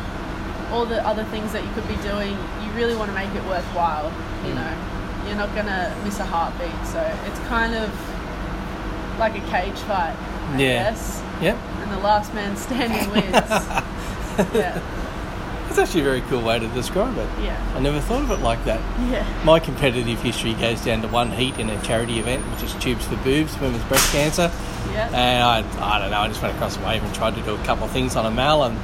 all the other things that you could be doing, really want to make it worthwhile. You mm. know, you're not gonna miss a heartbeat. So it's kind of like a cage fight. I yeah. Guess. Yep. And the last man standing wins. yeah. That's actually a very cool way to describe it. Yeah. I never thought of it like that. Yeah. My competitive history goes down to one heat in a charity event, which is Tubes for Boobs, Women's Breast Cancer. Yeah. And I, I don't know, I just went across the wave and tried to do a couple of things on a mal and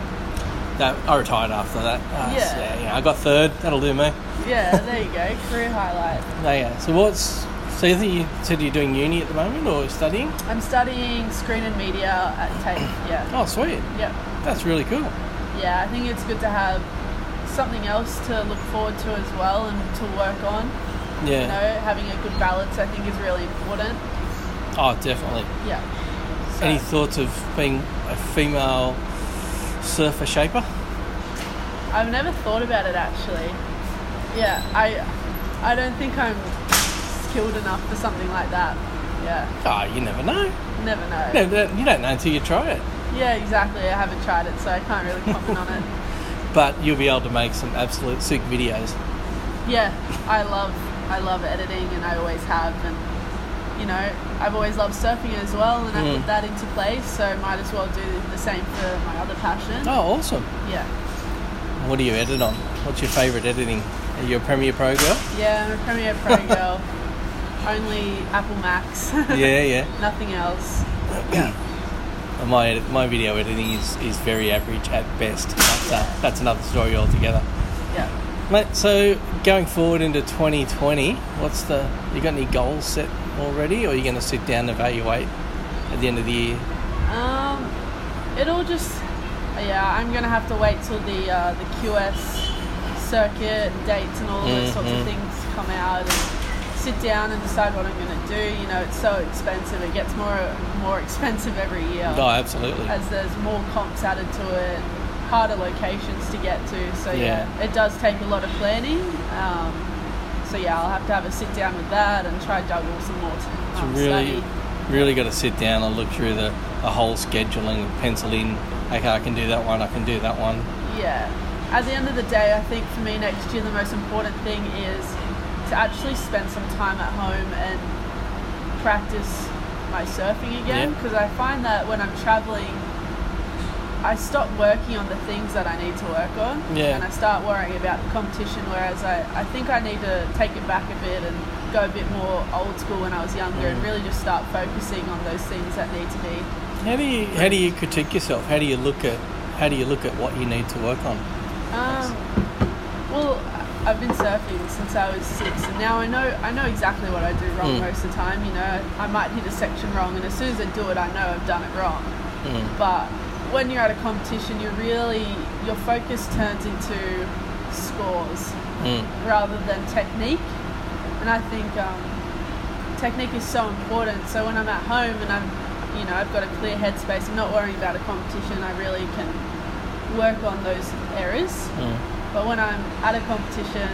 that, I retired after that. Uh, yeah. So, yeah. I got third. That'll do me. Yeah, there you go. Career highlight. There you go. So what's So you think you said you're doing uni at the moment or studying? I'm studying screen and media at TAFE. Yeah. Oh, sweet. Yeah. That's really cool. Yeah, I think it's good to have something else to look forward to as well and to work on. Yeah. You know, having a good balance, I think, is really important. Oh, definitely. Yeah. So. Any thoughts of being a female surfer shaper? I've never thought about it actually. Yeah, I, I don't think I'm skilled enough for something like that. Yeah. Oh, you never know. Never know. No, you don't know until you try it. Yeah, exactly. I haven't tried it, so I can't really comment on it. But you'll be able to make some absolute sick videos. Yeah, I love I love editing, and I always have, and you know, I've always loved surfing as well, and I mm. put that into place, so might as well do the same for my other passion. Oh, awesome! Yeah. What do you edit on? What's your favourite editing? Are you a Premiere Pro girl? Yeah, I'm a Premiere Pro girl. Only Apple Macs. yeah, yeah. Nothing else. My my video editing is, is very average at best. But, uh, that's another story altogether. Yeah. Mate, so going forward into 2020, what's the you got any goals set already, or are you going to sit down and evaluate at the end of the year? Um, it'll just yeah, I'm gonna have to wait till the uh, the QS circuit and dates and all mm-hmm. those sorts of mm-hmm. things come out and sit down and decide what I'm gonna do. You know, it's so expensive; it gets more more expensive every year. Oh, absolutely. As there's more comps added to it, harder locations to get to. So yeah, yeah it does take a lot of planning. Um, so yeah, I'll have to have a sit down with that and try juggle some more. Um, really, study. really got to sit down and look through the, the whole scheduling, and pencil in okay, I can do that one, I can do that one. Yeah. At the end of the day, I think for me next year, the most important thing is to actually spend some time at home and practice my surfing again because yeah. I find that when I'm traveling, I stop working on the things that I need to work on yeah. and I start worrying about the competition. Whereas I, I think I need to take it back a bit and go a bit more old school when I was younger mm. and really just start focusing on those things that need to be how do you how do you critique yourself? How do you look at how do you look at what you need to work on? Um, well, I've been surfing since I was six, and now I know I know exactly what I do wrong mm. most of the time. You know, I might hit a section wrong, and as soon as I do it, I know I've done it wrong. Mm. But when you're at a competition, you really your focus turns into scores mm. rather than technique, and I think um, technique is so important. So when I'm at home and I'm you know, I've got a clear headspace. I'm not worrying about a competition. I really can work on those errors. Mm. But when I'm at a competition,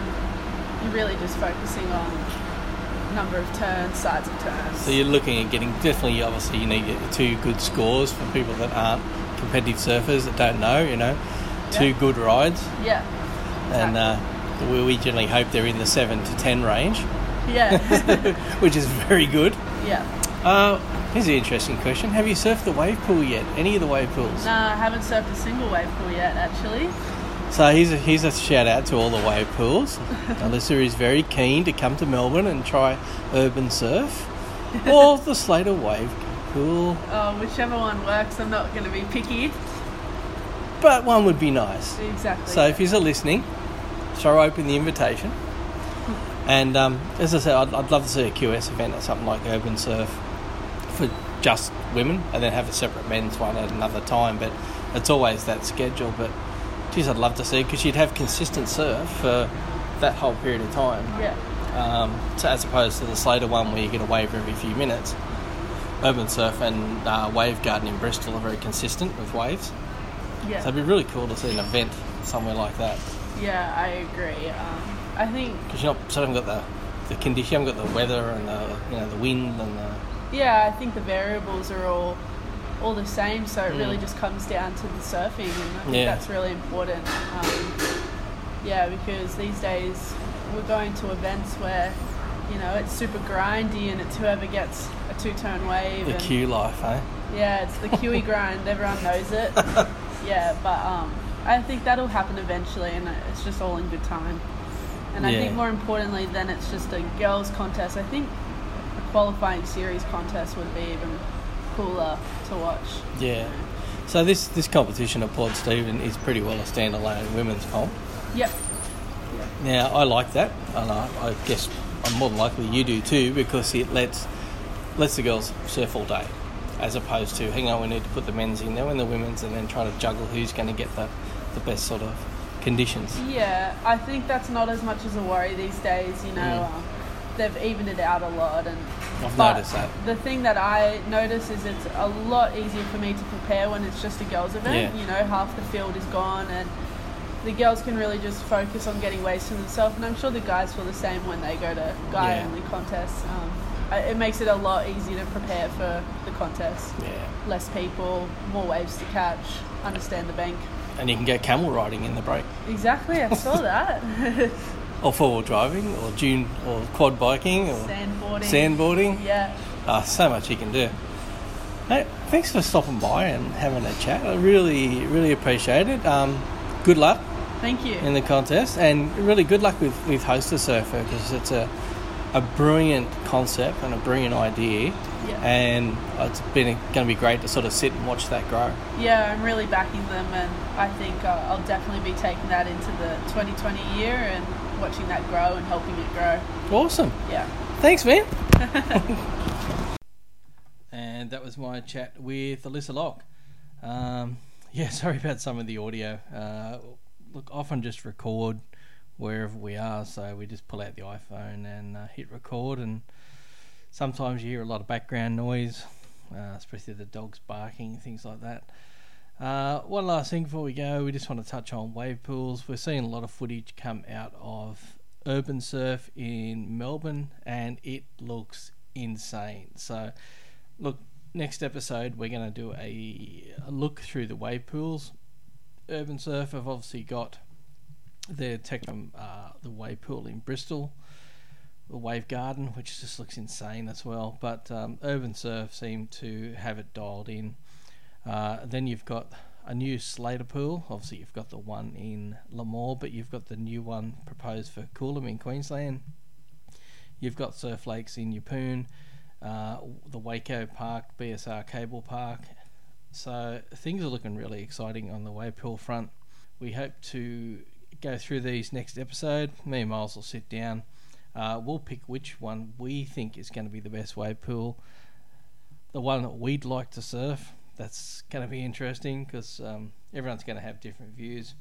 you're really just focusing on number of turns, sides of turns. So you're looking at getting definitely, obviously, you need two good scores for people that aren't competitive surfers that don't know. You know, two yeah. good rides. Yeah. Exactly. And uh, we, we generally hope they're in the seven to ten range. Yeah. which is very good. Yeah. Uh, Here's an interesting question. Have you surfed the wave pool yet? Any of the wave pools? No, I haven't surfed a single wave pool yet, actually. So here's a, here's a shout out to all the wave pools. Alyssa is very keen to come to Melbourne and try urban surf or the Slater wave pool. Oh, whichever one works. I'm not going to be picky. But one would be nice. Exactly. So if you're listening, throw open the invitation. And um, as I said, I'd, I'd love to see a QS event or something like Urban Surf for just women and then have a separate men's one at another time. But it's always that schedule. But geez, I'd love to see because you'd have consistent surf for that whole period of time. Yeah. Um, so as opposed to the Slater one where you get a wave every few minutes. Urban Surf and uh, Wave Garden in Bristol are very consistent with waves. Yeah. So it'd be really cool to see an event somewhere like that. Yeah, I agree. Um, I think because you're not sort of got the the condition, you haven't got the weather and the you know the wind and the yeah, I think the variables are all all the same. So it mm. really just comes down to the surfing, and I think yeah. that's really important. Um, yeah, because these days we're going to events where you know it's super grindy, and it's whoever gets a two tone wave. The Q life, eh? Yeah, it's the QE grind. Everyone knows it. yeah, but um, I think that'll happen eventually, and it's just all in good time. And I think more importantly, then it's just a girls' contest. I think a qualifying series contest would be even cooler to watch. Yeah. So this this competition at Port Stephens is pretty well a standalone women's comp. Yep. Now I like that, and I, I guess and more than likely you do too, because it lets lets the girls surf all day, as opposed to hang on, we need to put the men's in there and the women's, and then try to juggle who's going to get the the best sort of conditions. Yeah, I think that's not as much as a worry these days. You know, mm. um, they've evened it out a lot, and I've noticed that. The thing that I notice is it's a lot easier for me to prepare when it's just a girls' event. Yeah. You know, half the field is gone, and the girls can really just focus on getting waste to themselves. And I'm sure the guys feel the same when they go to guy-only yeah. contests. Um, it makes it a lot easier to prepare for the contest. Yeah. Less people, more waves to catch, understand the bank. And you can get camel riding in the break. Exactly, I saw that. or four wheel driving, or dune, or quad biking, or sandboarding. Sandboarding. Yeah. Oh, so much you can do. Hey, thanks for stopping by and having a chat. I really, really appreciate it. Um, good luck. Thank you. In the contest, and really good luck with with Host a Surfer because it's a a brilliant concept and a brilliant idea. Yeah. And it's been going to be great to sort of sit and watch that grow. Yeah, I'm really backing them, and I think uh, I'll definitely be taking that into the 2020 year and watching that grow and helping it grow. Awesome. Yeah. Thanks, man. and that was my chat with Alyssa Locke. Um, yeah, sorry about some of the audio. Uh, look, often just record wherever we are, so we just pull out the iPhone and uh, hit record, and sometimes you hear a lot of background noise, uh, especially the dogs barking, things like that. Uh, one last thing before we go, we just want to touch on wave pools. We're seeing a lot of footage come out of urban surf in Melbourne, and it looks insane. So, look, next episode we're going to do a, a, look through the wave pools. Urban surf have obviously got their tech from uh, the wave pool in Bristol, the Wave Garden, which just looks insane as well. But um, Urban Surf seem to have it dialed in. Uh, then you've got a new Slater pool. Obviously, you've got the one in Lemoore, but you've got the new one proposed for Coolum in Queensland. You've got Surf Lakes in Yeppoon, uh, the Waco Park, BSR Cable Park. So things are looking really exciting on the wave pool front. We hope to go through these next episode. Me and Miles will sit down. Uh, we'll pick which one we think is going to be the best wave pool. The one that we'd like to surf that's going to be interesting because um, everyone's going to have different views.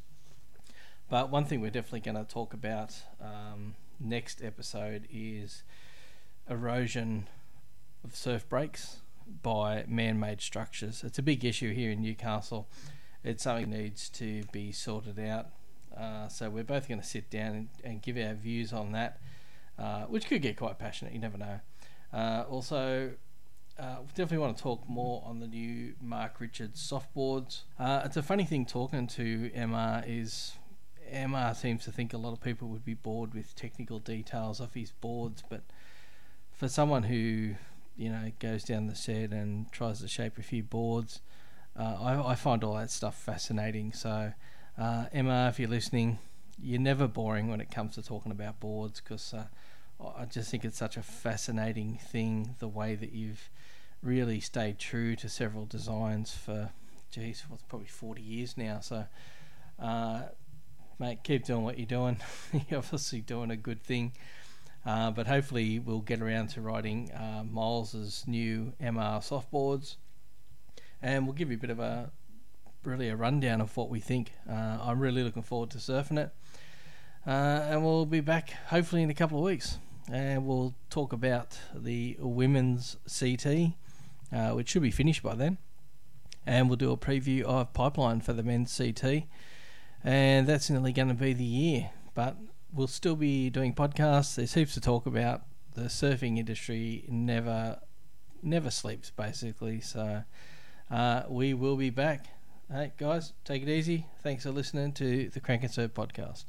But one thing we're definitely going to talk about um, next episode is erosion of surf breaks by man-made structures. It's a big issue here in Newcastle. It's something that needs to be sorted out. Uh, so we're both going to sit down and, and, give our views on that, uh, which could get quite passionate. You never know. Uh, also, uh, definitely want to talk more on the new Mark Richards softboards. Uh, it's a funny thing talking to MR is MR seems to think a lot of people would be bored with technical details of his boards, but for someone who you know goes down the set and tries to shape a few boards, uh, I, I, find all that stuff fascinating. So, uh, MR, if you're listening, you're never boring when it comes to talking about boards because uh, I just think it's such a fascinating thing the way that you've really stayed true to several designs for, geez, what's probably 40 years now. So, uh, mate, keep doing what you're doing. you're obviously doing a good thing. Uh, but hopefully, we'll get around to riding uh, Miles's new MR softboards, and we'll give you a bit of a really a rundown of what we think. Uh, I'm really looking forward to surfing it, uh, and we'll be back hopefully in a couple of weeks, and we'll talk about the women's CT uh, which should be finished by then. And we'll do a preview of Pipeline for the men's CT. And that's nearly going to be the year. But we'll still be doing podcasts. There's heaps to talk about. The surfing industry never never sleeps, basically. So uh, we will be back. Hey, guys, take it easy. Thanks for listening to the Crank and Surf podcast.